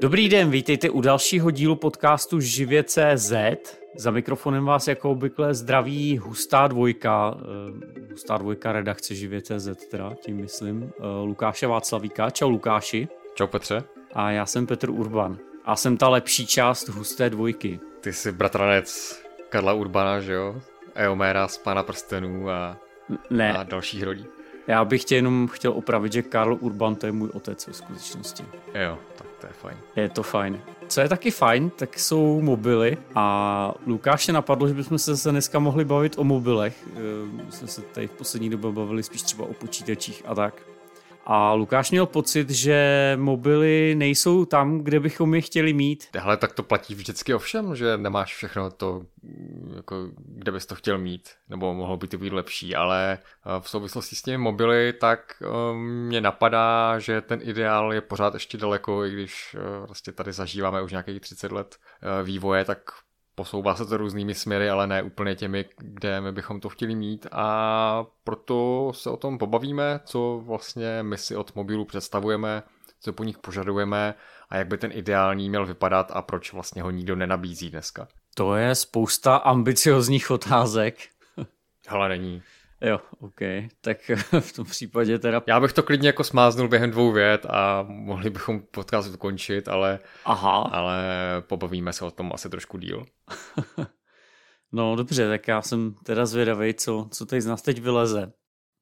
Dobrý den, vítejte u dalšího dílu podcastu Živě.cz. Za mikrofonem vás jako obvykle zdraví Hustá dvojka, uh, Hustá dvojka redakce Živě.cz teda, tím myslím, uh, Lukáše Václavíka. Čau Lukáši. Čau Petře. A já jsem Petr Urban. A jsem ta lepší část Husté dvojky. Ty jsi bratranec Karla Urbana, že jo? Eomera z Pána prstenů a, ne. a dalších rodí. Já bych tě jenom chtěl opravit, že Karl Urban to je můj otec ve skutečnosti. Jo, tak to je fajn. Je to fajn. Co je taky fajn, tak jsou mobily a Lukáše napadlo, že bychom se zase dneska mohli bavit o mobilech. Eh, my jsme se tady v poslední době bavili spíš třeba o počítačích a tak. A Lukáš měl pocit, že mobily nejsou tam, kde bychom je chtěli mít. Ale tak to platí vždycky ovšem, že nemáš všechno to, jako, kde bys to chtěl mít, nebo mohlo by to být lepší, ale eh, v souvislosti s těmi mobily, tak eh, mě napadá, že ten ideál je pořád ještě daleko, i když vlastně tady zažíváme už nějakých 30 let vývoje, tak posouvá se to různými směry, ale ne úplně těmi, kde my bychom to chtěli mít a proto se o tom pobavíme, co vlastně my si od mobilu představujeme, co po nich požadujeme a jak by ten ideální měl vypadat a proč vlastně ho nikdo nenabízí dneska. To je spousta ambiciozních otázek. Ale není. Jo, OK. Tak v tom případě teda... Já bych to klidně jako smáznul během dvou vět a mohli bychom podcast dokončit, ale, Aha. ale pobavíme se o tom asi trošku díl. no dobře, tak já jsem teda zvědavý, co, co tady z nás teď vyleze.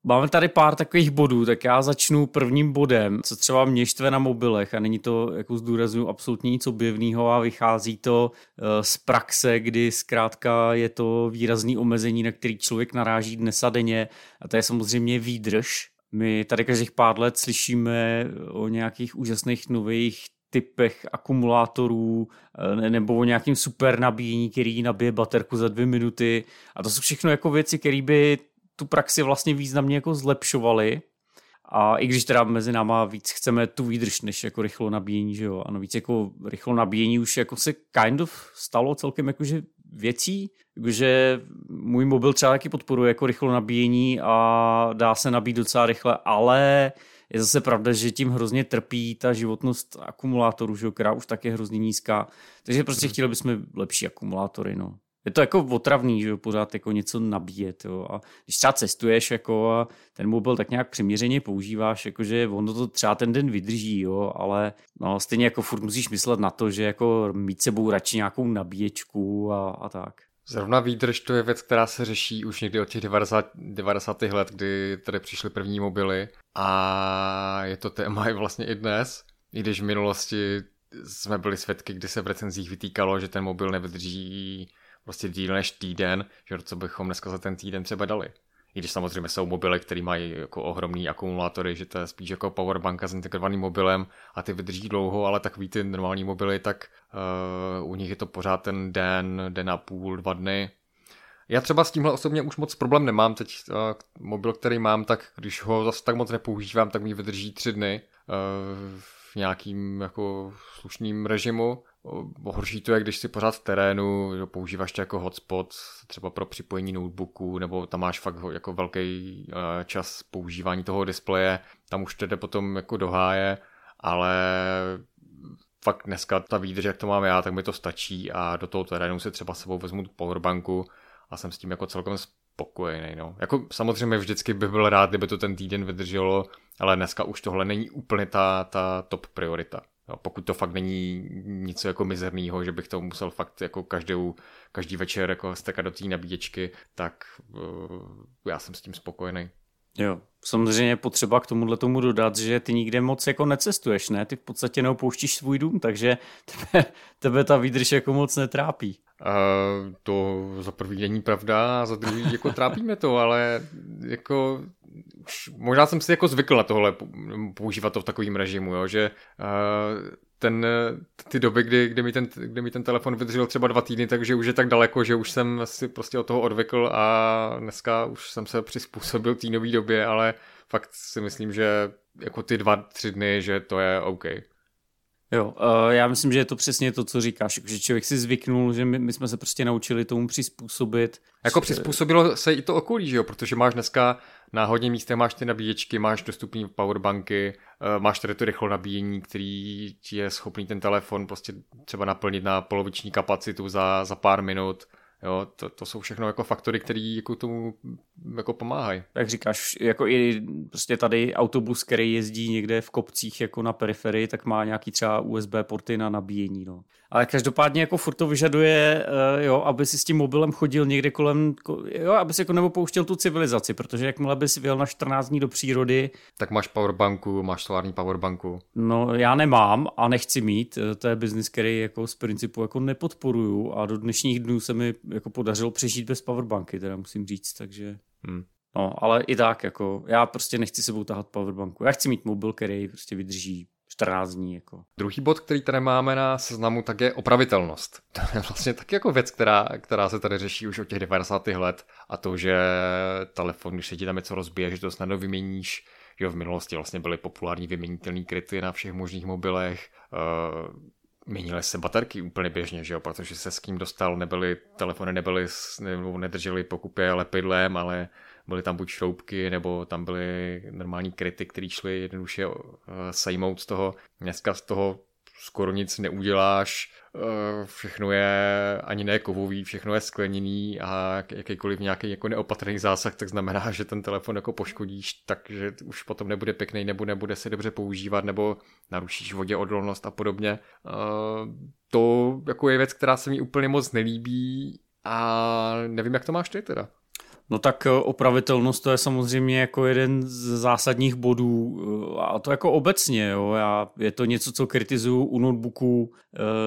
Máme tady pár takových bodů, tak já začnu prvním bodem, co třeba mě štve na mobilech a není to, jako zdůraznuju, absolutně nic objevného a vychází to eh, z praxe, kdy zkrátka je to výrazný omezení, na který člověk naráží dnes a denně a to je samozřejmě výdrž. My tady každých pár let slyšíme o nějakých úžasných nových typech akumulátorů eh, nebo o nějakým super nabíjení, který nabije baterku za dvě minuty. A to jsou všechno jako věci, které by tu praxi vlastně významně jako zlepšovali. A i když teda mezi náma víc chceme tu výdrž než jako rychlo nabíjení, že jo. A navíc jako rychlo nabíjení už jako se kind of stalo celkem jakože věcí, že můj mobil třeba taky podporuje jako rychlo nabíjení a dá se nabít docela rychle, ale je zase pravda, že tím hrozně trpí ta životnost akumulátoru, že jo, která už tak je hrozně nízká. Takže prostě chtěli bychom lepší akumulátory, no je to jako otravný, že jo, pořád jako něco nabíjet, jo. A když třeba cestuješ jako a ten mobil tak nějak přiměřeně používáš, jakože ono to třeba ten den vydrží, jo, ale no, stejně jako furt musíš myslet na to, že jako mít sebou radši nějakou nabíječku a, a tak. Zrovna výdrž to je věc, která se řeší už někdy od těch 90, 90. let, kdy tady přišly první mobily a je to téma i vlastně i dnes, i když v minulosti jsme byli svědky, kdy se v recenzích vytýkalo, že ten mobil nevydrží prostě díl než týden, že co bychom dneska za ten týden třeba dali. I když samozřejmě jsou mobily, které mají jako ohromný akumulátory, že to je spíš jako powerbanka s integrovaným mobilem a ty vydrží dlouho, ale takový ty normální mobily, tak uh, u nich je to pořád ten den, den a půl, dva dny. Já třeba s tímhle osobně už moc problém nemám. Teď uh, mobil, který mám, tak když ho zase tak moc nepoužívám, tak mi vydrží tři dny uh, v nějakým jako slušným režimu Horší to je, když si pořád v terénu, používáš to jako hotspot, třeba pro připojení notebooku, nebo tam máš fakt jako velký eh, čas používání toho displeje, tam už to jde potom jako do háje, ale fakt dneska ta výdrž, jak to mám já, tak mi to stačí a do toho terénu si třeba sebou vezmu powerbanku a jsem s tím jako celkem spokojený. No. Jako samozřejmě vždycky bych byl rád, kdyby to ten týden vydrželo, ale dneska už tohle není úplně ta, ta top priorita. Jo, pokud to fakt není nic jako mizerného, že bych to musel fakt jako každou, každý večer jako stekat do té nabíječky, tak uh, já jsem s tím spokojený. Jo, samozřejmě potřeba k tomuhle tomu dodat, že ty nikde moc jako necestuješ, ne? Ty v podstatě neopouštíš svůj dům, takže tebe, tebe ta výdrž jako moc netrápí. Uh, to za prvý není pravda a za druhý jako trápíme to, ale jako možná jsem si jako zvykl na tohle používat to v takovém režimu, jo, že uh, ten, ty doby, kdy, kdy, mi ten, kdy mi ten telefon vydržel třeba dva týdny, takže už je tak daleko, že už jsem si prostě od toho odvykl a dneska už jsem se přizpůsobil té nové době, ale fakt si myslím, že jako ty dva, tři dny, že to je OK. Jo, uh, já myslím, že je to přesně to, co říkáš, že člověk si zvyknul, že my, my jsme se prostě naučili tomu přizpůsobit. Jako přizpůsobilo se i to okolí, že jo, protože máš dneska na hodně místech máš ty nabíječky, máš dostupné powerbanky, uh, máš tady to rychlo nabíjení, který ti je schopný ten telefon prostě třeba naplnit na poloviční kapacitu za, za pár minut. Jo, to, to jsou všechno jako faktory, které jako tomu jako pomáhají. Jak říkáš, jako i prostě tady autobus, který jezdí někde v kopcích jako na periferii, tak má nějaký třeba USB porty na nabíjení. No. Ale každopádně jako furt to vyžaduje, uh, jo, aby si s tím mobilem chodil někde kolem, jo, aby si jako nepopouštěl tu civilizaci, protože jakmile bys vyjel na 14 dní do přírody. Tak máš powerbanku, máš solární powerbanku. No já nemám a nechci mít, eh, to je biznis, který jako z principu jako nepodporuju a do dnešních dnů se mi jako podařilo přežít bez powerbanky, teda musím říct, takže... Hmm. No, ale i tak, jako, já prostě nechci sebou tahat powerbanku. Já chci mít mobil, který prostě vydrží 14 dní. Jako. Druhý bod, který tady máme na seznamu, tak je opravitelnost. To je vlastně taky jako věc, která, která se tady řeší už od těch 90. let a to, že telefon, když se ti tam něco rozbije, že to snadno vyměníš, jo, v minulosti vlastně byly populární vyměnitelné kryty na všech možných mobilech, uh, měnily se baterky úplně běžně, že jo, protože se s kým dostal, nebyly, telefony nebyly, nebo nedržely pokupě lepidlem, ale byly tam buď šroubky, nebo tam byly normální kryty, které šly jednoduše uh, sejmout z toho. Dneska z toho skoro nic neuděláš, uh, všechno je ani ne kovový, všechno je skleněný a jakýkoliv nějaký jako neopatrný zásah, tak znamená, že ten telefon jako poškodíš, takže už potom nebude pěkný, nebo nebude se dobře používat, nebo narušíš vodě odolnost a podobně. Uh, to jako je věc, která se mi úplně moc nelíbí a nevím, jak to máš ty teda. No tak eh, opravitelnost to je samozřejmě jako jeden z zásadních bodů eh, a to jako obecně, jo. Já, je to něco, co kritizuju u notebooků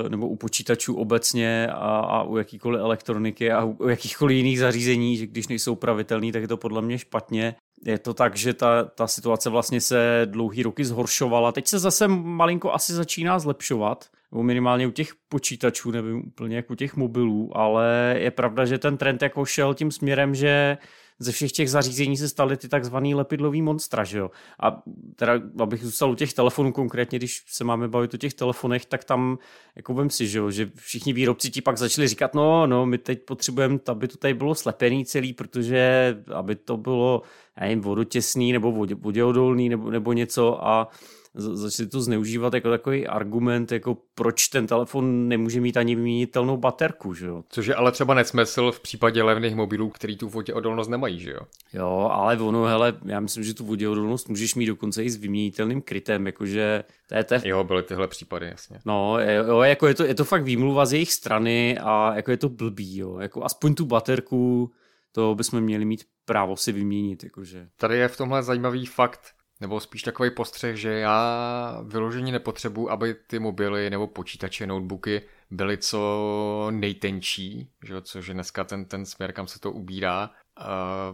eh, nebo u počítačů obecně a, a u jakýkoliv elektroniky a u jakýchkoliv jiných zařízení, že když nejsou upravitelný, tak je to podle mě špatně. Je to tak, že ta, ta situace vlastně se dlouhý roky zhoršovala. Teď se zase malinko asi začíná zlepšovat, nebo minimálně u těch počítačů, nevím úplně jak u těch mobilů, ale je pravda, že ten trend jako šel tím směrem, že ze všech těch zařízení se staly ty takzvaný lepidlový monstra, že jo. A teda, abych zůstal u těch telefonů konkrétně, když se máme bavit o těch telefonech, tak tam, jako vím si, že jo, že všichni výrobci ti pak začali říkat, no, no, my teď potřebujeme, aby to tady bylo slepený celý, protože aby to bylo, nevím, vodotěsný nebo voděodolný nebo, nebo něco a začali to zneužívat jako takový argument, jako proč ten telefon nemůže mít ani vyměnitelnou baterku, že jo. Což je ale třeba nesmysl v případě levných mobilů, který tu voděodolnost nemají, že jo. Jo, ale ono, hele, já myslím, že tu voděodolnost můžeš mít dokonce i s vyměnitelným krytem, jakože to je te... Jo, byly tyhle případy, jasně. No, jo, jako je to, je to fakt výmluva z jejich strany a jako je to blbý, jo. Jako aspoň tu baterku, to bychom měli mít právo si vyměnit, jakože. Tady je v tomhle zajímavý fakt, nebo spíš takový postřeh, že já vyložení nepotřebuji, aby ty mobily nebo počítače, notebooky byly co nejtenčí, že, což je dneska ten, ten směr, kam se to ubírá.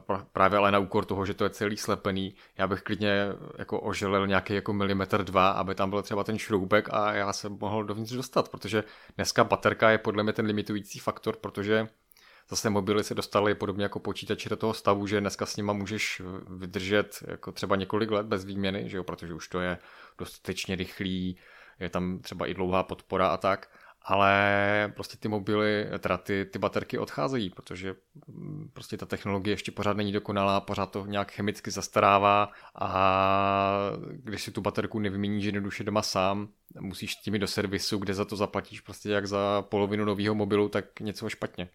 Uh, právě ale na úkor toho, že to je celý slepený. Já bych klidně jako oželil nějaký jako milimetr dva, aby tam byl třeba ten šroubek a já se mohl dovnitř dostat, protože dneska baterka je podle mě ten limitující faktor, protože zase mobily se dostaly podobně jako počítače do toho stavu, že dneska s nima můžeš vydržet jako třeba několik let bez výměny, že jo, protože už to je dostatečně rychlý, je tam třeba i dlouhá podpora a tak, ale prostě ty mobily, teda ty, ty baterky odcházejí, protože mm, prostě ta technologie ještě pořád není dokonalá, pořád to nějak chemicky zastarává a když si tu baterku nevyměníš jednoduše doma sám, musíš s tím do servisu, kde za to zaplatíš prostě jak za polovinu nového mobilu, tak něco špatně.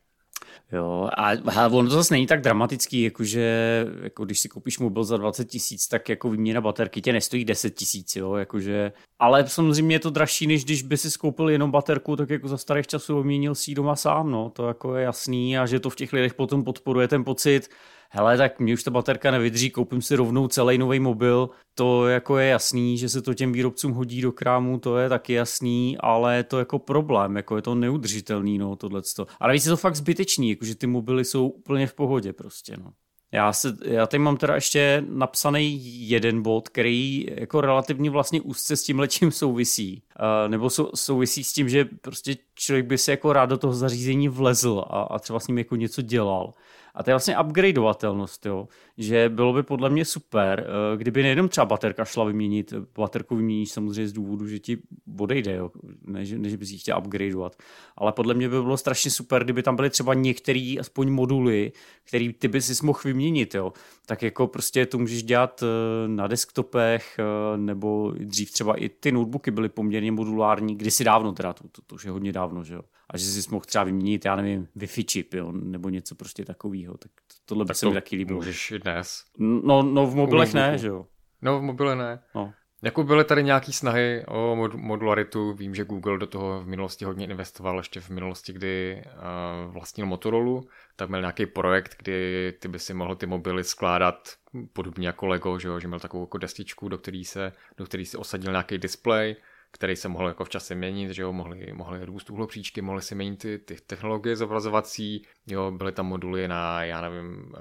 Jo, a hele, ono to zase není tak dramatický, jakože jako když si koupíš mobil za 20 tisíc, tak jako výměna baterky tě nestojí 10 tisíc, jo, jakože, ale samozřejmě je to dražší, než když by si skoupil jenom baterku, tak jako za starých časů vyměnil si doma sám, no, to jako je jasný a že to v těch lidech potom podporuje ten pocit, hele, tak mě už ta baterka nevydrží, koupím si rovnou celý nový mobil, to jako je jasný, že se to těm výrobcům hodí do krámu, to je taky jasný, ale je to jako problém, jako je to neudržitelný, no, tohleto. A navíc je to fakt zbytečný, jakože ty mobily jsou úplně v pohodě prostě, no. Já, se, já tady mám teda ještě napsaný jeden bod, který jako relativně vlastně úzce s tím lečím souvisí. Uh, nebo sou, souvisí s tím, že prostě člověk by se jako rád do toho zařízení vlezl a, a třeba s ním jako něco dělal. A to je vlastně upgradeovatelnost, jo. Že bylo by podle mě super, eh, kdyby nejenom třeba baterka šla vyměnit, baterku vyměníš samozřejmě z důvodu, že ti odejde, jo. Ne, že, než bys ji chtěl upgradeovat. Ale podle mě by bylo strašně super, kdyby tam byly třeba některé aspoň moduly, který ty bys si mohl vyměnit, jo. Tak jako prostě to můžeš dělat eh, na desktopech, eh, nebo dřív třeba i ty notebooky byly poměrně modulární, kdysi dávno teda, to, to, to už je hodně dávno, že jo a že si mohl třeba vyměnit, já nevím, Wi-Fi čip, jo, nebo něco prostě takového. Tak tohle by tak se to mi taky líbilo. Můžeš i dnes. No, no v mobilech ne, že jo. No v mobile ne. No. Jako byly tady nějaké snahy o mod- modularitu, vím, že Google do toho v minulosti hodně investoval, ještě v minulosti, kdy uh, vlastnil Motorola, tak měl nějaký projekt, kdy ty by si mohl ty mobily skládat podobně jako Lego, že, jo? že měl takovou jako destičku, do který se, do který se osadil nějaký display, který se mohl jako v čase měnit, že jo, mohli, mohli růst uhlopříčky, mohli si měnit ty, ty technologie zobrazovací, jo, byly tam moduly na, já nevím,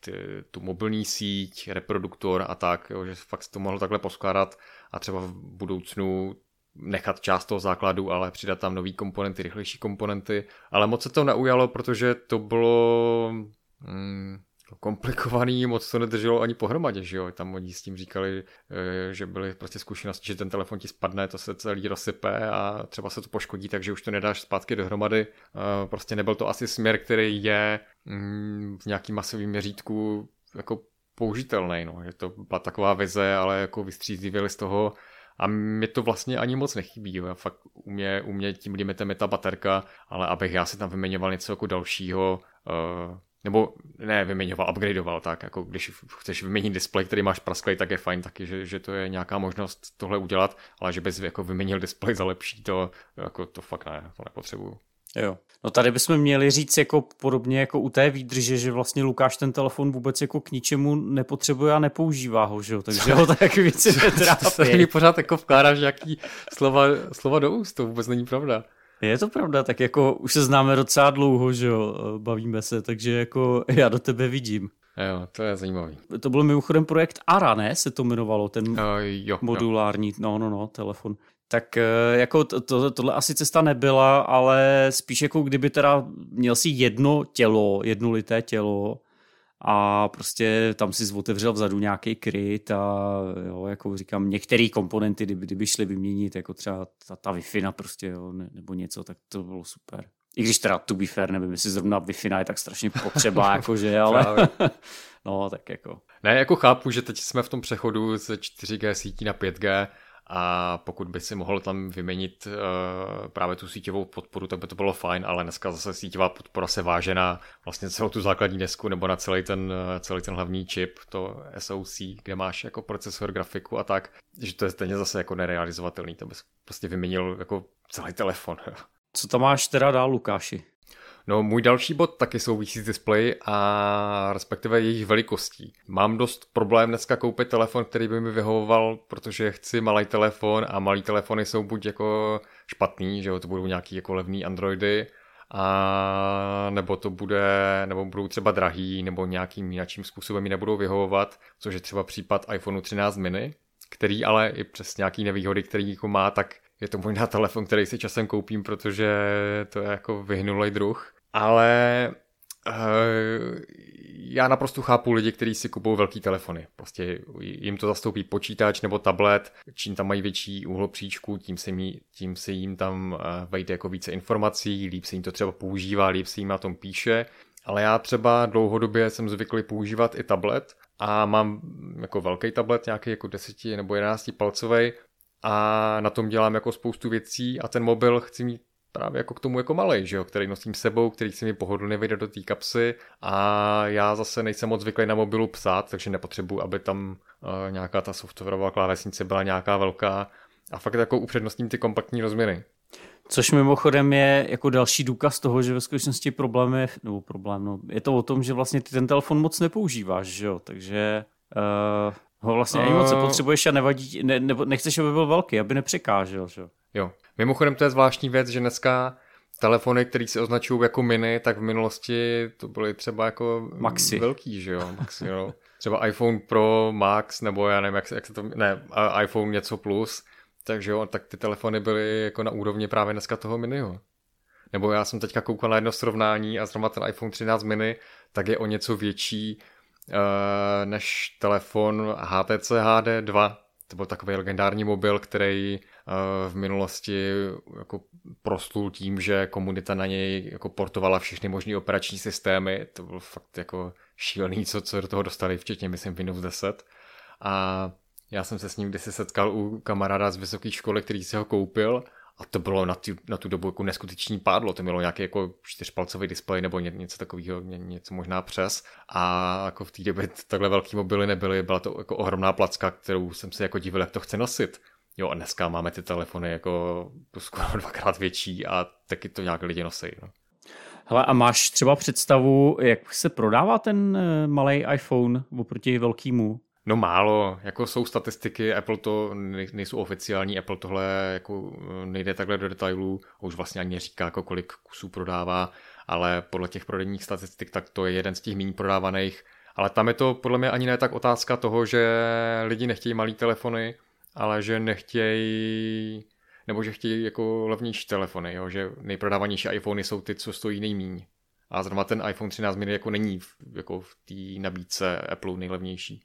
ty, tu mobilní síť, reproduktor a tak, jo, že fakt to mohl takhle poskládat a třeba v budoucnu nechat část toho základu, ale přidat tam nový komponenty, rychlejší komponenty, ale moc se to neujalo, protože to bylo mm, komplikovaný, moc to nedrželo ani pohromadě, že jo. Tam oni s tím říkali, eh, že byly prostě zkušenosti, že ten telefon ti spadne, to se celý rozsype a třeba se to poškodí, takže už to nedáš zpátky dohromady. Eh, prostě nebyl to asi směr, který je mm, v nějakým masovým měřítku jako použitelný, no. Že to byla taková vize, ale jako vystřízlivili z toho a mi to vlastně ani moc nechybí, jo. fakt u mě, u mě tím limitem je ta baterka, ale abych já si tam vyměňoval něco jako dalšího, uh, nebo ne vyměňoval, upgradeoval, tak jako když chceš vyměnit displej, který máš prasklej, tak je fajn taky, že, že to je nějaká možnost tohle udělat, ale že bys jako vyměnil displej za lepší, to, jako to fakt ne, to nepotřebuju. Jo. No tady bychom měli říct jako podobně jako u té výdrže, že vlastně Lukáš ten telefon vůbec jako k ničemu nepotřebuje a nepoužívá ho, že jo? Takže ho tak věci netrápí. mi pořád jako vkládáš nějaký slova, slova do úst, to vůbec není pravda. Je to pravda, tak jako už se známe docela dlouho, že jo, bavíme se, takže jako já do tebe vidím. Jo, to je zajímavý. To byl mimochodem projekt ARA, ne? Se to jmenovalo, ten uh, jo, modulární, jo. no, no, no, telefon. Tak eh, jako to, to, tohle asi cesta nebyla, ale spíš jako kdyby teda měl si jedno tělo, jednolité tělo, a prostě tam si otevřel vzadu nějaký kryt a jo, jako říkám, některé komponenty, kdyby, kdyby šly vyměnit, jako třeba ta, ta wi prostě, jo, ne, nebo něco, tak to bylo super. I když teda to be fair, nevím, jestli zrovna wi je tak strašně potřeba, jakože, ale no, tak jako. Ne, jako chápu, že teď jsme v tom přechodu z 4G sítí na 5G, a pokud by si mohl tam vyměnit uh, právě tu síťovou podporu, tak by to bylo fajn, ale dneska zase síťová podpora se váže na vlastně celou tu základní desku nebo na celý ten, uh, celý ten hlavní čip, to SoC, kde máš jako procesor, grafiku a tak, že to je stejně zase jako nerealizovatelný, to bys prostě vyměnil jako celý telefon. Co tam máš teda dál, Lukáši? No, můj další bod taky souvisí s display a respektive jejich velikostí. Mám dost problém dneska koupit telefon, který by mi vyhovoval, protože chci malý telefon a malý telefony jsou buď jako špatný, že jo, to budou nějaký jako levný Androidy, a nebo to bude, nebo budou třeba drahý, nebo nějakým jiným způsobem mi nebudou vyhovovat, což je třeba případ iPhoneu 13 mini, který ale i přes nějaký nevýhody, který jako má, tak je to možná telefon, který si časem koupím, protože to je jako vyhnulý druh. Ale uh, já naprosto chápu lidi, kteří si kupují velký telefony. Prostě jim to zastoupí počítač nebo tablet, čím tam mají větší úhlopříčku, tím se, mi, tím se jim tam uh, vejde jako více informací, líp se jim to třeba používá, líp se jim na tom píše. Ale já třeba dlouhodobě jsem zvyklý používat i tablet a mám jako velký tablet, nějaký jako 10 nebo 11 palcový a na tom dělám jako spoustu věcí a ten mobil chci mít právě jako k tomu jako malej, že jo, který nosím sebou, který si mi pohodlně vyjde do té kapsy a já zase nejsem moc zvyklý na mobilu psát, takže nepotřebuji, aby tam uh, nějaká ta softwarová klávesnice byla nějaká velká a fakt jako upřednostním ty kompaktní rozměry. Což mimochodem je jako další důkaz toho, že ve skutečnosti problém je, nebo problém, no, je to o tom, že vlastně ty ten telefon moc nepoužíváš, že jo, takže uh, ho vlastně ani moc potřebuješ a nevadí, ne, ne, nechceš, aby byl velký, aby nepřekážel, že jo. Mimochodem to je zvláštní věc, že dneska telefony, které se označují jako mini, tak v minulosti to byly třeba jako Maxi. velký, že jo, Maxi, jo. Třeba iPhone Pro Max, nebo já nevím, jak se, jak se to, ne, iPhone něco plus, takže jo, tak ty telefony byly jako na úrovni právě dneska toho miniho. nebo já jsem teďka koukal na jedno srovnání a zrovna ten iPhone 13 mini, tak je o něco větší než telefon HTC HD 2. To byl takový legendární mobil, který uh, v minulosti jako proslul tím, že komunita na něj jako portovala všechny možné operační systémy. To bylo fakt jako šílený, co, co do toho dostali, včetně myslím Windows 10. A já jsem se s ním kdysi setkal u kamaráda z vysoké školy, který si ho koupil a to bylo na, tu, na tu dobu jako neskutečný pádlo, to mělo nějaký jako čtyřpalcový displej nebo ně, něco takového, ně, něco možná přes. A jako v té době takhle velký mobily nebyly, byla to jako ohromná placka, kterou jsem si jako divil, jak to chce nosit. Jo a dneska máme ty telefony jako skoro dvakrát větší a taky to nějak lidi nosí. No. Hele, a máš třeba představu, jak se prodává ten eh, malý iPhone oproti velkému? No málo, jako jsou statistiky, Apple to nejsou oficiální, Apple tohle jako eh, nejde takhle do detailů, už vlastně ani neříká, jako kolik kusů prodává, ale podle těch prodejních statistik, tak to je jeden z těch méně prodávaných. Ale tam je to podle mě ani ne tak otázka toho, že lidi nechtějí malý telefony, ale že nechtějí, nebo že chtějí jako levnější telefony, jo? že nejprodávanější iPhony jsou ty, co stojí nejmíň. A zrovna ten iPhone 13 mini jako není v, jako v té nabídce Apple nejlevnější.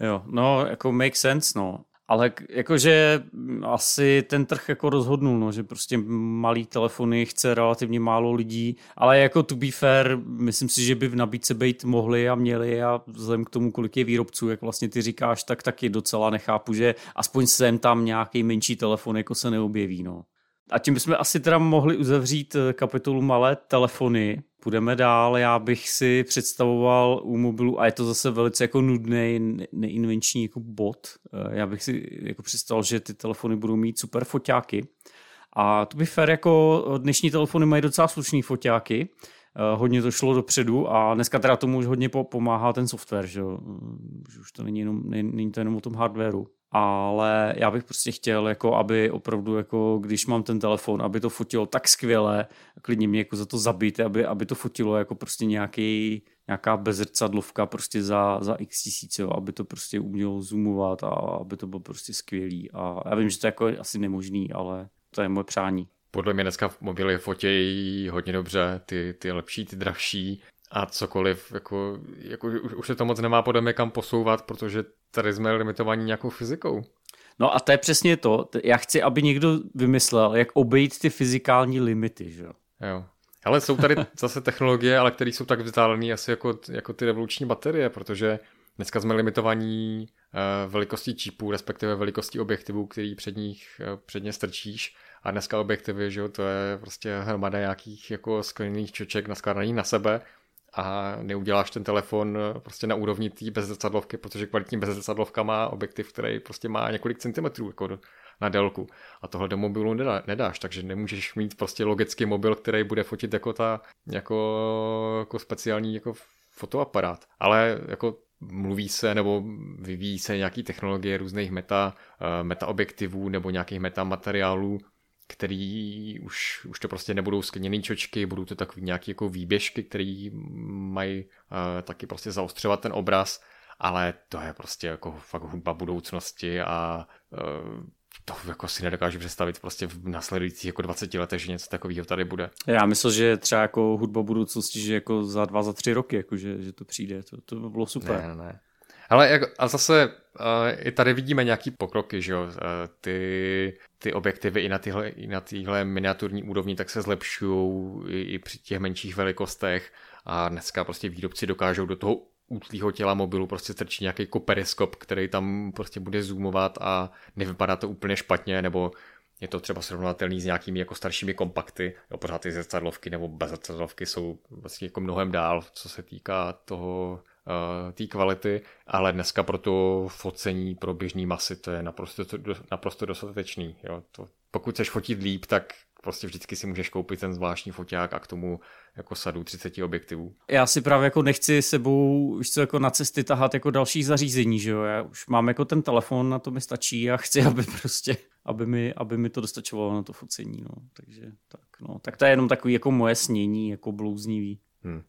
Jo, no, jako make sense, no. Ale jakože asi ten trh jako rozhodnul, no, že prostě malý telefony chce relativně málo lidí, ale jako to be fair, myslím si, že by v nabídce být mohli a měli a vzhledem k tomu, kolik je výrobců, jak vlastně ty říkáš, tak taky docela nechápu, že aspoň sem tam nějaký menší telefon jako se neobjeví, no. A tím bychom asi teda mohli uzavřít eh, kapitolu malé telefony. Půjdeme dál, já bych si představoval u mobilu, a je to zase velice jako nudný, neinvenční jako bod, eh, já bych si jako představoval, že ty telefony budou mít super foťáky. A to by fér, jako dnešní telefony mají docela slušný foťáky, eh, hodně to šlo dopředu a dneska teda tomu už hodně pomáhá ten software, že, že už to není, jenom, není to jenom o tom hardwareu ale já bych prostě chtěl, jako aby opravdu, jako když mám ten telefon, aby to fotilo tak skvěle, klidně mě jako za to zabít, aby, aby to fotilo jako prostě nějaký, nějaká bezrcadlovka prostě za, za x tisíc, jo, aby to prostě umělo zoomovat a aby to bylo prostě skvělý. A já vím, že to je jako asi nemožný, ale to je moje přání. Podle mě dneska mobily fotějí hodně dobře, ty, ty lepší, ty drahší a cokoliv, jako, jako už, už se to moc nemá podle mě kam posouvat, protože tady jsme limitovaní nějakou fyzikou. No a to je přesně to. Já chci, aby někdo vymyslel, jak obejít ty fyzikální limity, že jo. Ale jsou tady zase technologie, ale které jsou tak vzdálené asi jako, jako ty revoluční baterie, protože dneska jsme limitovaní uh, velikostí čípů, respektive velikostí objektivů, který před, nich, uh, předně strčíš. A dneska objektivy, že jo, to je prostě hromada nějakých jako skleněných čoček naskládaných na sebe a neuděláš ten telefon eh, prostě na úrovni té bezzrcadlovky, protože kvalitní bezzrcadlovka má objektiv, který prostě má několik centimetrů jako na délku. A tohle do mobilu nedá, nedáš, takže nemůžeš mít prostě logický mobil, který bude fotit jako ta, jako, jako speciální jako fotoaparát. Ale jako mluví se nebo vyvíjí se nějaký technologie různých meta, eh, meta objektivů nebo nějakých metamateriálů, který už, už to prostě nebudou skleněné čočky, budou to takový nějaký jako výběžky, který mají uh, taky prostě zaostřovat ten obraz, ale to je prostě jako fakt hudba budoucnosti a uh, to jako si nedokážu představit prostě v následujících jako 20 letech, že něco takového tady bude. Já myslím, že třeba jako hudba budoucnosti, že jako za dva, za tři roky, jako že, že to přijde, to, to by bylo super. Ne, ne. Ale jak, a zase uh, i tady vidíme nějaký pokroky, že jo, uh, ty, ty objektivy i na tyhle, i na tyhle miniaturní úrovni tak se zlepšují i, i při těch menších velikostech a dneska prostě výrobci dokážou do toho útlýho těla mobilu prostě strčit nějaký koperiskop, který tam prostě bude zoomovat a nevypadá to úplně špatně, nebo je to třeba srovnatelný s nějakými jako staršími kompakty, jo, pořád ty zrcadlovky nebo bezzrcadlovky jsou vlastně jako mnohem dál, co se týká toho té kvality, ale dneska pro to focení pro běžný masy to je naprosto, naprosto dostatečný. Jo. To, pokud chceš fotit líp, tak prostě vždycky si můžeš koupit ten zvláštní foťák a k tomu jako sadu 30 objektivů. Já si právě jako nechci sebou už co jako na cesty tahat jako další zařízení, že jo. Já už mám jako ten telefon, na to mi stačí a chci, aby prostě, aby mi, aby mi to dostačovalo na to focení, no. Takže tak, no. Tak to je jenom takový jako moje snění, jako blouznivý. Hmm.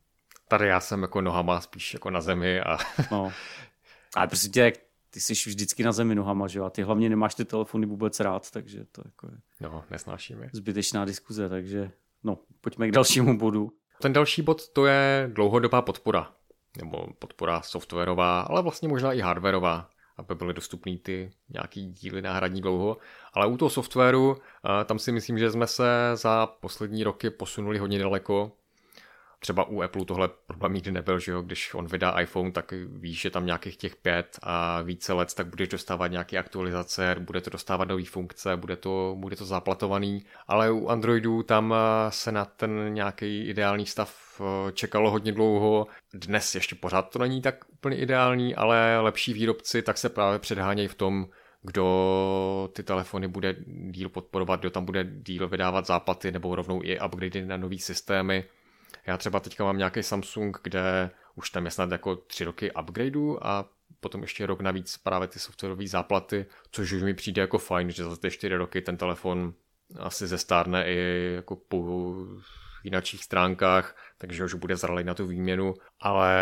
Tady já jsem jako nohama spíš jako na zemi a... no. Ale prostě tě, ty jsi vždycky na zemi nohama, že jo? A ty hlavně nemáš ty telefony vůbec rád, takže to jako je... No, nesnášíme. Zbytečná diskuze, takže no, pojďme k dalšímu bodu. Ten další bod to je dlouhodobá podpora, nebo podpora softwarová, ale vlastně možná i hardwarová, aby byly dostupné ty nějaký díly náhradní dlouho. Ale u toho softwaru, tam si myslím, že jsme se za poslední roky posunuli hodně daleko třeba u Apple tohle problém nikdy nebyl, že jo, když on vydá iPhone, tak víš, že tam nějakých těch pět a více let, tak budeš dostávat nějaké aktualizace, bude to dostávat nové funkce, bude to, bude to zaplatovaný, ale u Androidu tam eh, se na ten nějaký ideální stav eh, čekalo hodně dlouho, dnes ještě pořád to není tak úplně ideální, ale lepší výrobci tak se právě předhánějí v tom, kdo ty telefony bude díl podporovat, kdo tam bude díl vydávat záplaty nebo rovnou i upgrady na nové systémy. Já třeba teďka mám nějaký Samsung, kde už tam je snad jako tři roky upgradeu a potom ještě rok navíc právě ty softwarové záplaty, což už mi přijde jako fajn, že za ty čtyři roky ten telefon asi zestárne i jako po jiných stránkách, takže už bude zralý na tu výměnu, ale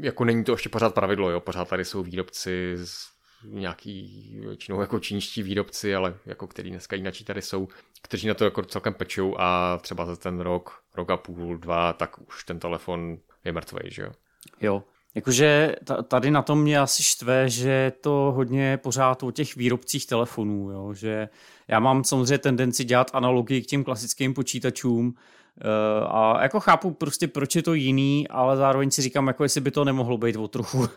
jako není to ještě pořád pravidlo, jo, pořád tady jsou výrobci z nějaký většinou jako čínští výrobci, ale jako který dneska jinak tady jsou, kteří na to jako celkem pečou a třeba za ten rok, rok a půl, dva, tak už ten telefon je mrtvý, že jo? Jo, Jakože tady na tom mě asi štve, že to hodně pořád o těch výrobcích telefonů, jo? že já mám samozřejmě tendenci dělat analogii k těm klasickým počítačům, a jako chápu prostě, proč je to jiný, ale zároveň si říkám, jako jestli by to nemohlo být o trochu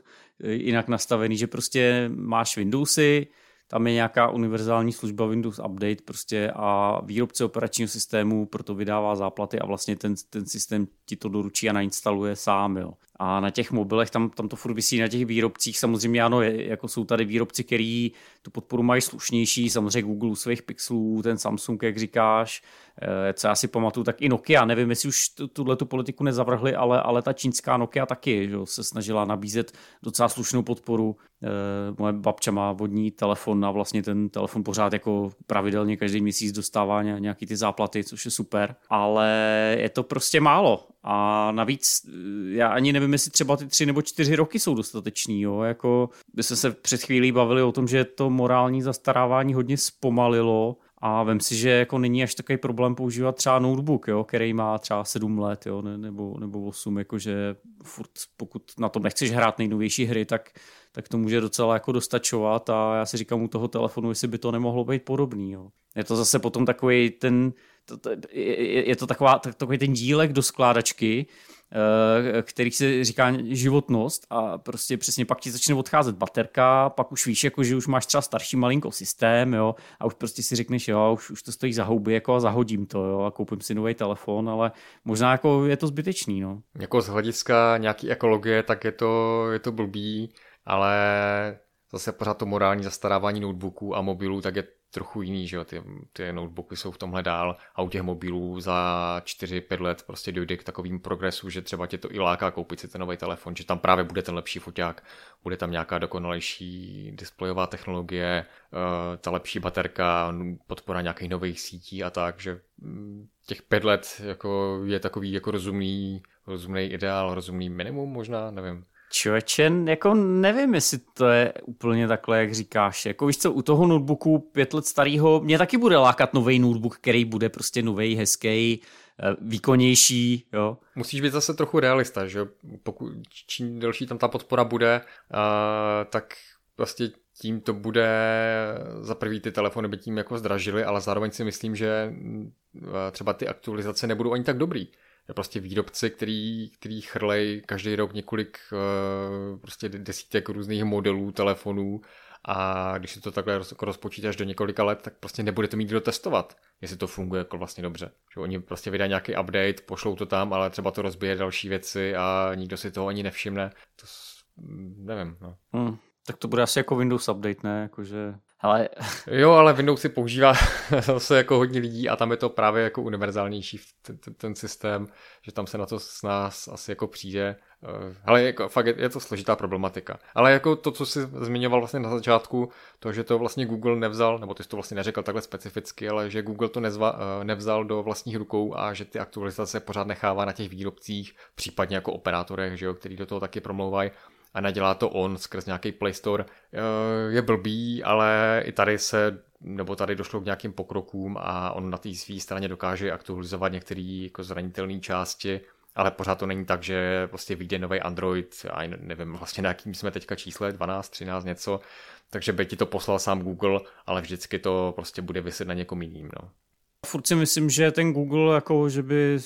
jinak nastavený, že prostě máš Windowsy, tam je nějaká univerzální služba Windows Update prostě a výrobce operačního systému proto vydává záplaty a vlastně ten, ten systém ti to doručí a nainstaluje sám. Jo. A na těch mobilech tam, tam to furt vysí na těch výrobcích. Samozřejmě ano, je, jako jsou tady výrobci, který tu podporu mají slušnější, samozřejmě Google svých pixelů, ten Samsung, jak říkáš, eh, co já si pamatuju, tak i Nokia, nevím, jestli už tuhle tu politiku nezavrhli, ale, ale ta čínská Nokia taky že se snažila nabízet docela slušnou podporu. Eh, moje babča má vodní telefon a vlastně ten telefon pořád jako pravidelně každý měsíc dostává nějaký ty záplaty, což je super, ale je to prostě málo a navíc eh, já ani nevím, jestli třeba ty tři nebo čtyři roky jsou dostateční. Jo? Jako, by jsme se před chvílí bavili o tom, že to morální zastarávání hodně zpomalilo a vem si, že jako není až takový problém používat třeba notebook, jo, který má třeba 7 let jo, ne, nebo, nebo 8, jakože furt, pokud na tom nechceš hrát nejnovější hry, tak, tak to může docela jako dostačovat a já si říkám u toho telefonu, jestli by to nemohlo být podobný. Jo. Je to zase potom takový ten, to, to, je, je to taková, takový ten dílek do skládačky, Eh, který se říká životnost a prostě přesně pak ti začne odcházet baterka, pak už víš, jako, že už máš třeba starší malinko systém, jo, a už prostě si řekneš, jo, už, už to stojí za houby, jako a zahodím to, jo, a koupím si nový telefon, ale možná jako je to zbytečný, no. Jako z hlediska nějaký ekologie, tak je to, je to blbý, ale zase pořád to morální zastarávání notebooků a mobilů, tak je trochu jiný, že jo, ty, ty notebooky jsou v tomhle dál a u těch mobilů za 4-5 let prostě dojde k takovým progresu, že třeba tě to i láká koupit si ten nový telefon, že tam právě bude ten lepší foťák, bude tam nějaká dokonalejší displejová technologie, eh, ta lepší baterka, podpora nějakých nových sítí a tak, že mm, těch pět let jako je takový jako rozumný, rozumný ideál, rozumný minimum možná, nevím. Člověče, jako nevím, jestli to je úplně takhle, jak říkáš. Jako víš co, u toho notebooku pět let starého, mě taky bude lákat nový notebook, který bude prostě nový, hezký, eh, výkonnější, jo. Musíš být zase trochu realista, že pokud čím delší tam ta podpora bude, uh, tak vlastně tím to bude, za prvý ty telefony by tím jako zdražily, ale zároveň si myslím, že třeba ty aktualizace nebudou ani tak dobrý prostě výrobci, který, který chrlej každý rok několik uh, prostě desítek různých modelů telefonů a když si to takhle jako rozpočítáš do několika let, tak prostě nebude to mít kdo testovat, jestli to funguje jako vlastně dobře. Že oni prostě vydají nějaký update, pošlou to tam, ale třeba to rozbije další věci a nikdo si toho ani nevšimne. To nevím, no. Hmm. Tak to bude asi jako Windows Update, ne? Jakože ale... Jo, ale Windows si používá zase jako hodně lidí a tam je to právě jako univerzálnější ten, ten, ten systém, že tam se na to s nás asi jako přijde. Ale jako, fakt je, je to složitá problematika. Ale jako to, co jsi zmiňoval vlastně na začátku, to, že to vlastně Google nevzal, nebo ty jsi to vlastně neřekl takhle specificky, ale že Google to nezva, eh, nevzal do vlastních rukou a že ty aktualizace pořád nechává na těch výrobcích, případně jako operátorech, že jo, který do toho taky promlouvají a nedělá to on skrz nějaký Play Store, eh, je blbý, ale i tady se nebo tady došlo k nějakým pokrokům a on na té své straně dokáže aktualizovat některé jako zranitelné části, ale pořád to není tak, že prostě vyjde nový Android, a nevím vlastně na jakým jsme teďka čísle, 12, 13 něco, takže by ti to poslal sám Google, ale vždycky to prostě bude vyset na někom jiným. No. Furt si myslím, že ten Google, jako, že by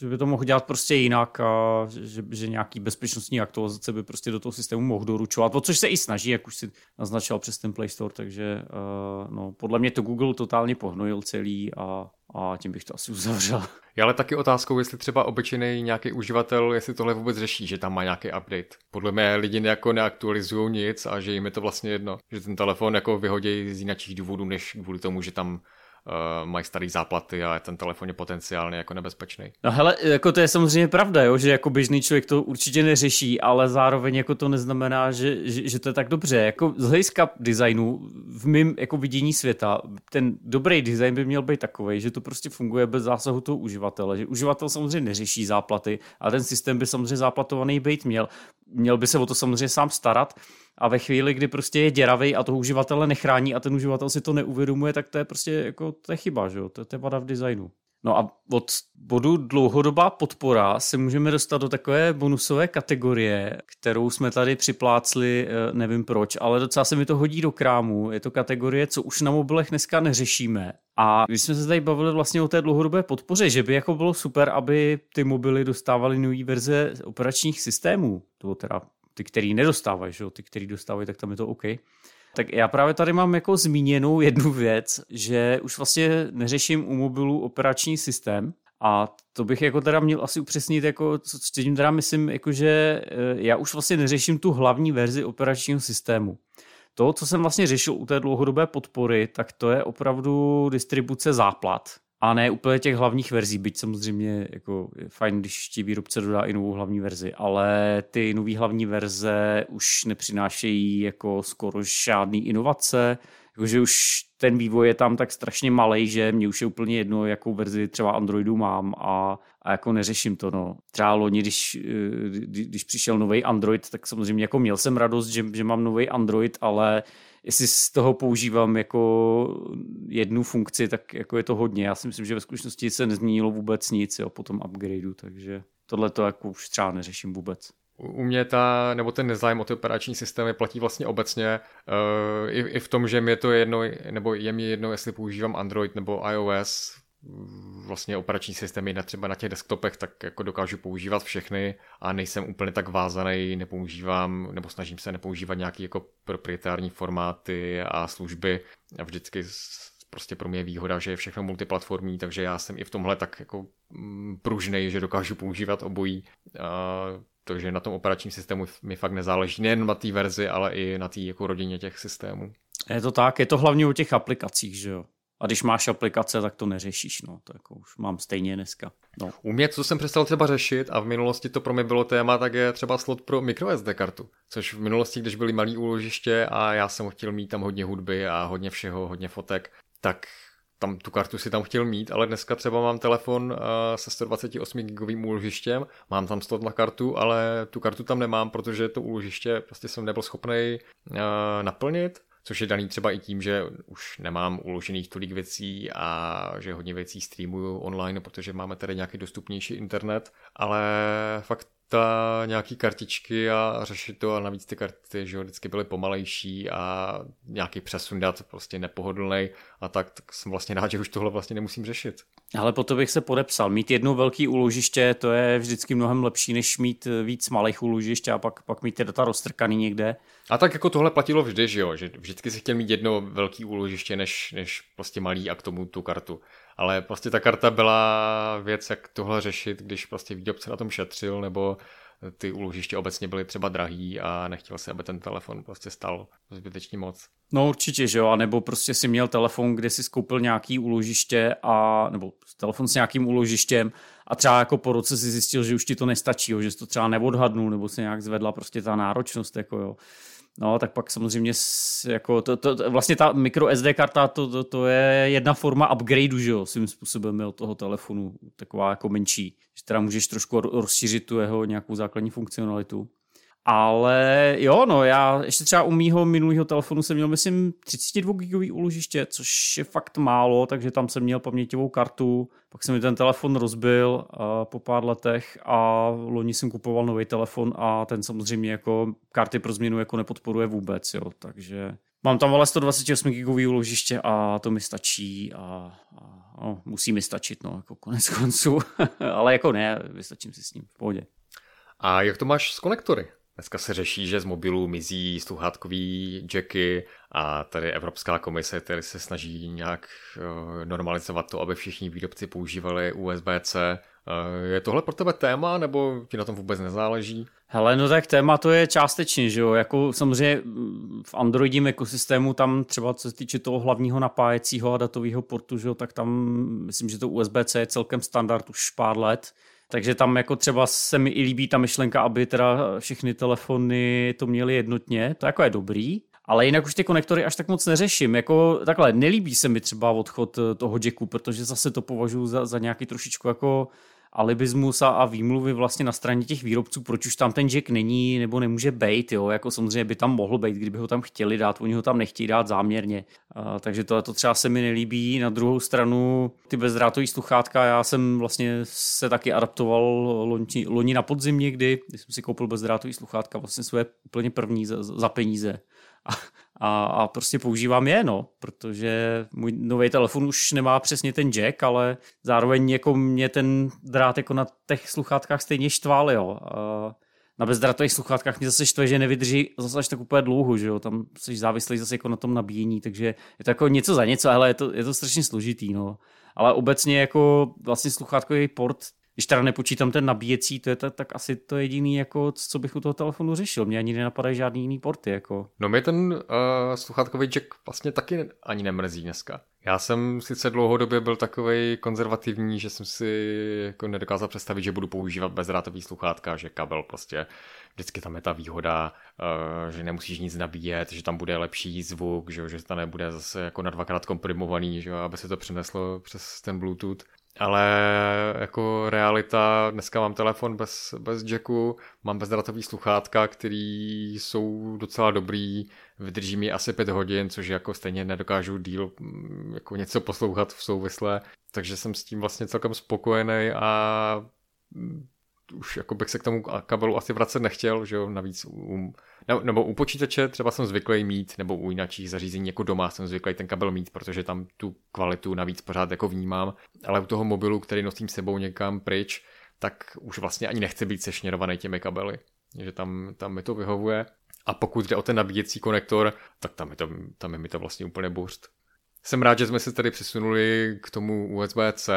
že by to mohl dělat prostě jinak a že, že nějaký bezpečnostní aktualizace by prostě do toho systému mohl doručovat, o což se i snaží, jak už si naznačil přes ten Play Store, takže uh, no, podle mě to Google totálně pohnojil celý a, a tím bych to asi uzavřel. Je ale taky otázkou, jestli třeba obyčejný nějaký uživatel, jestli tohle vůbec řeší, že tam má nějaký update. Podle mě lidi jako neaktualizují nic a že jim je to vlastně jedno, že ten telefon jako vyhodí z jiných důvodů, než kvůli tomu, že tam uh, mají starý záplaty a ten telefon je potenciálně jako nebezpečný. No hele, jako to je samozřejmě pravda, jo, že jako běžný člověk to určitě neřeší, ale zároveň jako to neznamená, že, že, že to je tak dobře. Jako z hlediska designu v mém jako vidění světa, ten dobrý design by měl být takový, že to prostě funguje bez zásahu toho uživatele, že uživatel samozřejmě neřeší záplaty a ten systém by samozřejmě záplatovaný být měl. Měl by se o to samozřejmě sám starat, a ve chvíli, kdy prostě je děravý a toho uživatele nechrání a ten uživatel si to neuvědomuje, tak to je prostě jako, to je chyba, že jo? To, to je vada v designu. No a od bodu dlouhodobá podpora se můžeme dostat do takové bonusové kategorie, kterou jsme tady připlácli, eh, nevím proč, ale docela se mi to hodí do krámu. Je to kategorie, co už na mobilech dneska neřešíme. A když jsme se tady bavili vlastně o té dlouhodobé podpoře, že by jako bylo super, aby ty mobily dostávaly nové verze operačních systémů, to teda ty, který nedostávají, že ty, který dostávají, tak tam je to OK. Tak já právě tady mám jako zmíněnou jednu věc, že už vlastně neřeším u mobilu operační systém, a to bych jako teda měl asi upřesnit, jako, co, tím teda myslím, jako že eh, já už vlastně neřeším tu hlavní verzi operačního systému. To, co jsem vlastně řešil u té dlouhodobé podpory, tak to je opravdu distribuce záplat a ne úplně těch hlavních verzí, byť samozřejmě jako je fajn, když ti výrobce dodá i novou hlavní verzi, ale ty nové hlavní verze už nepřinášejí jako skoro žádný inovace, jakože už ten vývoj je tam tak strašně malý, že mě už je úplně jedno, jakou verzi třeba Androidu mám a, a jako neřeším to. No. Třeba loni, když, eh, když přišel nový Android, tak samozřejmě jako měl jsem radost, že, že mám nový Android, ale jestli z toho používám jako jednu funkci, tak jako je to hodně. Já si myslím, že ve skutečnosti se nezměnilo vůbec nic jo, po tom upgradeu, takže tohle to jako už třeba neřeším vůbec. U mě ta, nebo ten nezájem o ty operační systémy platí vlastně obecně uh, i, i v tom, že mi je to jedno, nebo je mi jedno, jestli používám Android nebo iOS, vlastně operační systémy na třeba na těch desktopech, tak jako dokážu používat všechny a nejsem úplně tak vázaný, nepoužívám, nebo snažím se nepoužívat nějaký jako proprietární formáty a služby a vždycky prostě pro mě je výhoda, že je všechno multiplatformní, takže já jsem i v tomhle tak jako mm, pružnej, že dokážu používat obojí. A, takže na tom operačním systému mi fakt nezáleží nejen na té verzi, ale i na té jako rodině těch systémů. Je to tak, je to hlavně o těch aplikacích, že jo? A když máš aplikace, tak to neřešíš, no, to jako už mám stejně dneska. No. U mě, co jsem přestal třeba řešit a v minulosti to pro mě bylo téma, tak je třeba slot pro microSD kartu, což v minulosti, když byly malý úložiště a já jsem chtěl mít tam hodně hudby a hodně všeho, hodně fotek, tak tam tu kartu si tam chtěl mít, ale dneska třeba mám telefon uh, se 128 gigovým úložištěm, mám tam slot na kartu, ale tu kartu tam nemám, protože to úložiště prostě jsem nebyl schopný uh, naplnit což je daný třeba i tím, že už nemám uložených tolik věcí a že hodně věcí streamuju online, protože máme tady nějaký dostupnější internet, ale fakt ta nějaký kartičky a řešit to a navíc ty karty, že jo, vždycky byly pomalejší a nějaký přesun dat prostě nepohodlný a tak, tak jsem vlastně rád, že už tohle vlastně nemusím řešit. Ale po to bych se podepsal. Mít jedno velký úložiště, to je vždycky mnohem lepší, než mít víc malých úložišť a pak, pak mít ty data roztrkaný někde. A tak jako tohle platilo vždy, že jo, že vždycky si chtěl mít jedno velký úložiště, než, než prostě malý a k tomu tu kartu. Ale prostě ta karta byla věc, jak tohle řešit, když prostě výrobce na tom šetřil, nebo ty úložiště obecně byly třeba drahý a nechtěl se, aby ten telefon prostě stal zbytečně moc. No určitě, že jo, a nebo prostě si měl telefon, kde si skoupil nějaký úložiště a, nebo telefon s nějakým úložištěm a třeba jako po roce si zjistil, že už ti to nestačí, jo, že jsi to třeba neodhadnul, nebo se nějak zvedla prostě ta náročnost, jako jo. No, tak pak samozřejmě jako to, to, vlastně ta micro SD karta, to, to, to, je jedna forma upgradeu, že jo, svým způsobem od toho telefonu, taková jako menší, že teda můžeš trošku rozšířit tu jeho nějakou základní funkcionalitu. Ale jo, no, já ještě třeba u mýho minulého telefonu jsem měl, myslím, 32 gigový úložiště, což je fakt málo, takže tam jsem měl paměťovou kartu, pak se mi ten telefon rozbil uh, po pár letech a loni jsem kupoval nový telefon a ten samozřejmě jako karty pro změnu jako nepodporuje vůbec, jo, takže mám tam ale 128 gigový úložiště a to mi stačí a, a no, musí mi stačit, no, jako konec konců, ale jako ne, vystačím si s ním, v pohodě. A jak to máš s konektory? Dneska se řeší, že z mobilů mizí sluchátkový jacky a tady Evropská komise tady se snaží nějak eh, normalizovat to, aby všichni výrobci používali USB-C. Eh, je tohle pro tebe téma, nebo ti na tom vůbec nezáleží? Hele, no tak téma to je částečně, že jo, jako samozřejmě mm, v Androidím ekosystému tam třeba co se týče toho hlavního napájecího a datového portu, že jo, tak tam myslím, že to USB-C je celkem standard už pár let, takže tam jako třeba se mi i líbí ta myšlenka, aby teda všechny telefony to měly jednotně, to jako je dobrý, ale jinak už ty konektory až tak moc neřeším. Jako takhle, nelíbí se mi třeba odchod toho jacku, protože zase to považuji za, za nějaký trošičku jako alibismus a, a výmluvy vlastně na straně těch výrobců, proč už tam ten jack není nebo nemůže být, jo, jako samozřejmě by tam mohl být, kdyby ho tam chtěli dát, oni ho tam nechtějí dát záměrně, a, takže to, to třeba se mi nelíbí. Na druhou stranu ty bezdrátový sluchátka, já jsem vlastně se taky adaptoval loni, loni na podzim někdy, když jsem si koupil bezdrátový sluchátka, vlastně své úplně první za, za peníze. A, a, a prostě používám je, no, protože můj nový telefon už nemá přesně ten jack, ale zároveň jako mě ten drát jako na těch sluchátkách stejně štval, jo. A na bezdrátových sluchátkách mě zase štve, že nevydrží zase až tak úplně dlouho, že jo, tam jsi závislý zase jako na tom nabíjení, takže je to jako něco za něco, ale je to, je to strašně složitý, no. Ale obecně jako vlastně sluchátkový port když teda nepočítám ten nabíjecí, to je tak, tak asi to jediný, jako, co bych u toho telefonu řešil. Mě ani nenapadají žádný jiný porty. Jako. No mě ten uh, sluchátkový jack vlastně taky ani nemrzí dneska. Já jsem sice dlouhodobě byl takový konzervativní, že jsem si jako nedokázal představit, že budu používat bezdrátový sluchátka, že kabel prostě vždycky tam je ta výhoda, uh, že nemusíš nic nabíjet, že tam bude lepší zvuk, že, že to nebude zase jako na dvakrát komprimovaný, že, aby se to přeneslo přes ten Bluetooth ale jako realita, dneska mám telefon bez, bez jacku, mám bezdrátový sluchátka, který jsou docela dobrý, vydrží mi asi pět hodin, což jako stejně nedokážu díl mm, jako něco poslouchat v souvisle, takže jsem s tím vlastně celkem spokojený a mm, už jako bych se k tomu kabelu asi vracet nechtěl, že jo, navíc u, nebo u počítače třeba jsem zvyklý mít, nebo u jiných zařízení jako doma jsem zvyklý ten kabel mít, protože tam tu kvalitu navíc pořád jako vnímám, ale u toho mobilu, který nosím sebou někam pryč, tak už vlastně ani nechce být sešněrovaný těmi kabely, že tam, tam mi to vyhovuje. A pokud jde o ten nabíjecí konektor, tak tam je, to, tam je mi to vlastně úplně burst. Jsem rád, že jsme se tady přisunuli k tomu USB-C,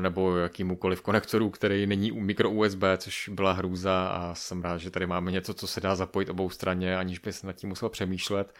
nebo jakýmukoliv konektoru, který není u micro USB, což byla hrůza a jsem rád, že tady máme něco, co se dá zapojit obou straně, aniž by se nad tím musel přemýšlet.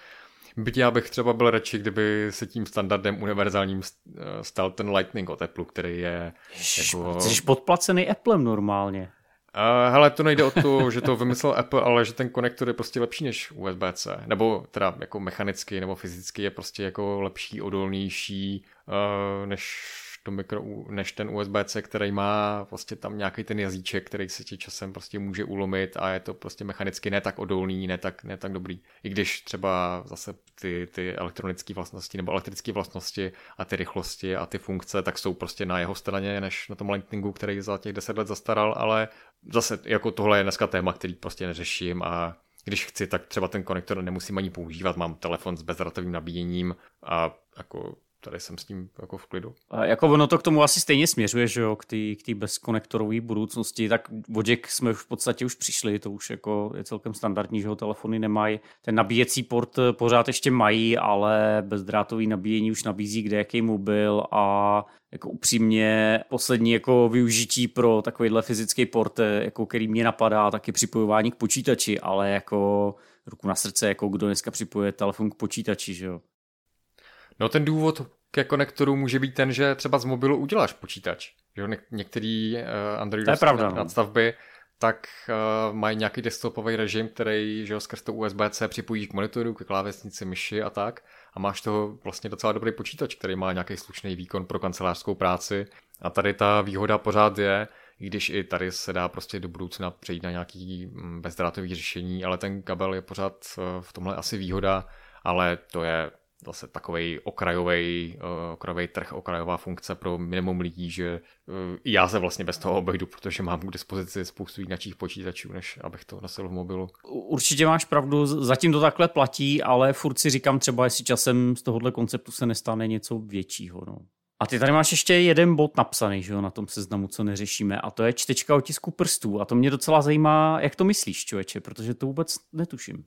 Byť já bych třeba byl radši, kdyby se tím standardem univerzálním eh, stal ten Lightning od Apple, který je jako... Jsi podplacený Applem normálně. Uh, hele, to nejde o to, že to vymyslel Apple, ale že ten konektor je prostě lepší než USB-C. Nebo teda jako mechanicky nebo fyzicky je prostě jako lepší, odolnější uh, než to mikro, než ten USB-C, který má vlastně tam nějaký ten jazyček, který se ti časem prostě může ulomit a je to prostě mechanicky ne tak odolný, ne tak, ne tak dobrý. I když třeba zase ty, ty elektronické vlastnosti nebo elektrické vlastnosti a ty rychlosti a ty funkce, tak jsou prostě na jeho straně, než na tom Lightningu, který za těch 10 let zastaral, ale zase jako tohle je dneska téma, který prostě neřeším a když chci, tak třeba ten konektor nemusím ani používat, mám telefon s bezdratovým nabíjením a jako tady jsem s tím jako v klidu. A jako ono to k tomu asi stejně směřuje, že jo, k té k bezkonektorové budoucnosti, tak vodík jsme už v podstatě už přišli, to už jako je celkem standardní, že ho telefony nemají. Ten nabíjecí port eh, pořád ještě mají, ale bezdrátový nabíjení už nabízí kde jaký mobil a jako upřímně poslední jako využití pro takovýhle fyzický port, eh, jako který mě napadá, taky připojování k počítači, ale jako ruku na srdce, jako kdo dneska připojuje telefon k počítači, že jo. No ten důvod ke konektoru může být ten, že třeba z mobilu uděláš počítač. Že některý uh, Androidové no. nadstavby tak uh, mají nějaký desktopový režim, který že jo, skrz to USB-C připojí k monitoru, k klávesnici, myši a tak. A máš toho vlastně docela dobrý počítač, který má nějaký slušný výkon pro kancelářskou práci. A tady ta výhoda pořád je, i když i tady se dá prostě do budoucna přejít na nějaký mm, bezdrátový řešení, ale ten kabel je pořád eh, v tomhle asi výhoda, ale to je zase takový okrajový, uh, okrajový trh, okrajová funkce pro minimum lidí, že uh, já se vlastně bez toho obejdu, protože mám k dispozici spoustu jiných počítačů, než abych to nosil v mobilu. Určitě máš pravdu, zatím to takhle platí, ale furt si říkám třeba, jestli časem z tohohle konceptu se nestane něco většího. No. A ty tady máš ještě jeden bod napsaný, že jo, na tom seznamu, co neřešíme, a to je čtečka otisku prstů. A to mě docela zajímá, jak to myslíš, člověče, protože to vůbec netuším.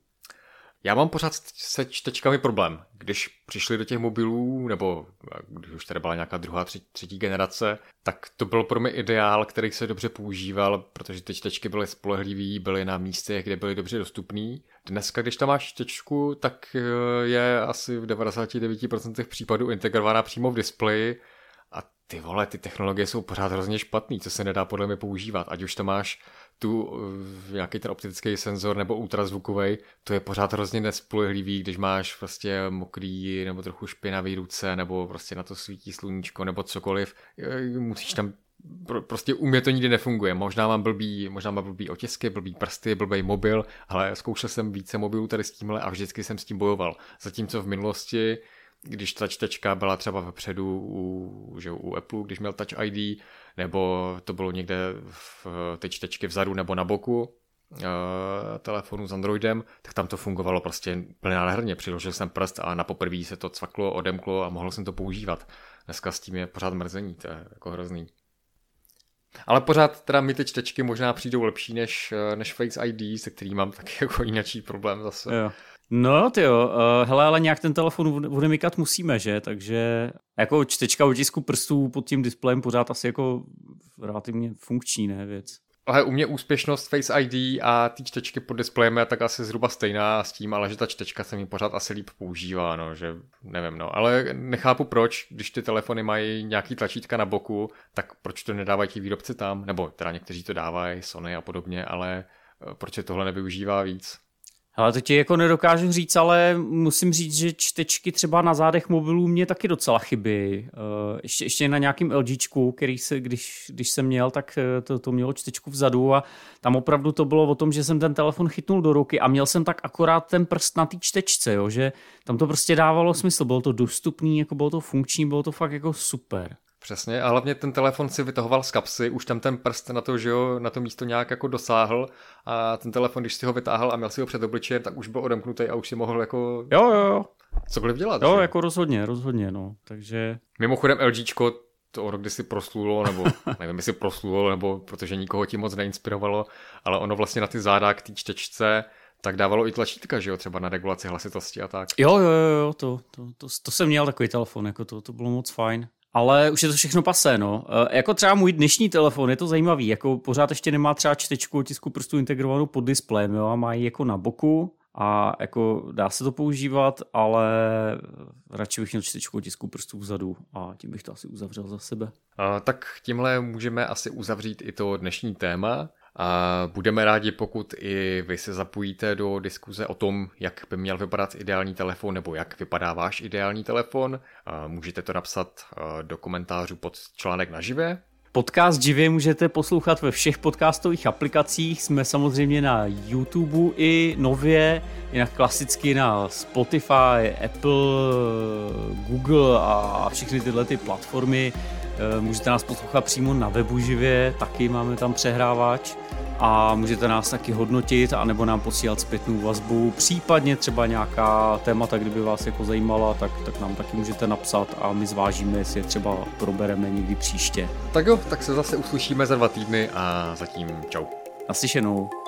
Já mám pořád se čtečkami problém. Když přišli do těch mobilů, nebo když už tady byla nějaká druhá, třetí, generace, tak to byl pro mě ideál, který se dobře používal, protože ty čtečky byly spolehlivý, byly na místech, kde byly dobře dostupný. Dneska, když tam máš čtečku, tak eh, je asi v 99% případů integrovaná přímo v displeji ty vole, ty technologie jsou pořád hrozně špatný, co se nedá podle mě používat. Ať už to máš tu eh, nějaký ten optický senzor nebo ultrazvukový, to je pořád hrozně nespolehlivý, když máš prostě mokrý nebo trochu špinavý ruce, nebo prostě na to svítí sluníčko, nebo cokoliv. Eh, musíš tam prostě u mě to nikdy nefunguje. Možná mám blbý, možná mám blbý otisky, blbý prsty, blbý mobil, ale zkoušel jsem více mobilů tady s tímhle a vždycky jsem s tím bojoval. Zatímco v minulosti když ta čtečka byla třeba vepředu u, že u Apple, když měl Touch ID, nebo to bylo někde v ty čtečky vzadu nebo na boku uh, telefonu s Androidem, tak tam to fungovalo prostě plně nádherně. Přiložil jsem prst a na poprvé se to cvaklo, odemklo a mohl jsem to používat. Dneska s tím je pořád mrzení, to je jako hrozný. Ale pořád teda mi ty čtečky možná přijdou lepší než, eh, než Face ID, se kterým mám taky jako jiný problém zase. Jo. No ty jo, uh, hele, ale nějak ten telefon odemykat musíme, že? Takže jako čtečka otisku prstů pod tím displejem pořád asi jako relativně funkční, ne, věc. Ale u mě úspěšnost Face ID a ty čtečky pod displejem je tak asi zhruba stejná s tím, ale že ta čtečka se mi pořád asi líp používá, no, že nevím, no. Ale nechápu proč, když ty telefony mají nějaký tlačítka na boku, tak proč to nedávají ti výrobci tam, nebo teda někteří to dávají, Sony a podobně, ale eh, proč se tohle nevyužívá víc? Ale to ti jako nedokážu říct, ale musím říct, že čtečky třeba na zádech mobilů mě taky docela chybí. Eh, ještě, ještě na nějakým LGčku, který se, když, když jsem měl, tak eh, to, to mělo čtečku vzadu a tam opravdu to bylo o tom, že jsem ten telefon chytnul do ruky a měl jsem tak akorát ten prst na té čtečce, jo, že tam to prostě dávalo smysl, bylo to dostupný, jako bylo to funkční, bylo to fakt jako super. Přesně, a hlavně ten telefon si vytahoval z kapsy, už tam ten prst na to, že jo, na to místo nějak jako dosáhl a ten telefon, když si ho vytáhl a měl si ho před obličejem, tak už byl odemknutý a už si mohl jako... Jo, jo, jo. Cokoliv dělat. Jo, že? jako rozhodně, rozhodně, no, takže... Mimochodem LGčko to ono kdysi proslulo, nebo nevím, jestli proslulo, nebo protože nikoho tím moc neinspirovalo, ale ono vlastně na ty záda k té čtečce tak dávalo i tlačítka, že jo, třeba na regulaci hlasitosti a tak. Jo, jo, jo, to, to, to, to jsem měl takový telefon, jako to, to bylo moc fajn. Ale už je to všechno pasé, no. E, jako třeba můj dnešní telefon, je to zajímavý, jako pořád ještě nemá třeba čtečku otisku prstů integrovanou pod displejem, jo, a má ji jako na boku a jako dá se to používat, ale radši bych měl čtečku otisku prstů vzadu a tím bych to asi uzavřel za sebe. A, tak tímhle můžeme asi uzavřít i to dnešní téma. Budeme rádi, pokud i vy se zapojíte do diskuze o tom, jak by měl vypadat ideální telefon nebo jak vypadá váš ideální telefon. Můžete to napsat do komentářů pod článek na živé. Podcast živě můžete poslouchat ve všech podcastových aplikacích. Jsme samozřejmě na YouTube i nově, jinak klasicky na Spotify, Apple, Google a všechny tyhle ty platformy. Eh, můžete nás poslouchat přímo na webu živě, taky máme tam přehrávač a můžete nás taky hodnotit a nebo nám posílat zpětnou vazbu, případně třeba nějaká témata, kdyby vás jako zajímala, tak, tak nám taky můžete napsat a my zvážíme, jestli je třeba probereme někdy příště. Tak jo, tak se zase uslyšíme za dva týdny a zatím čau. Naslyšenou.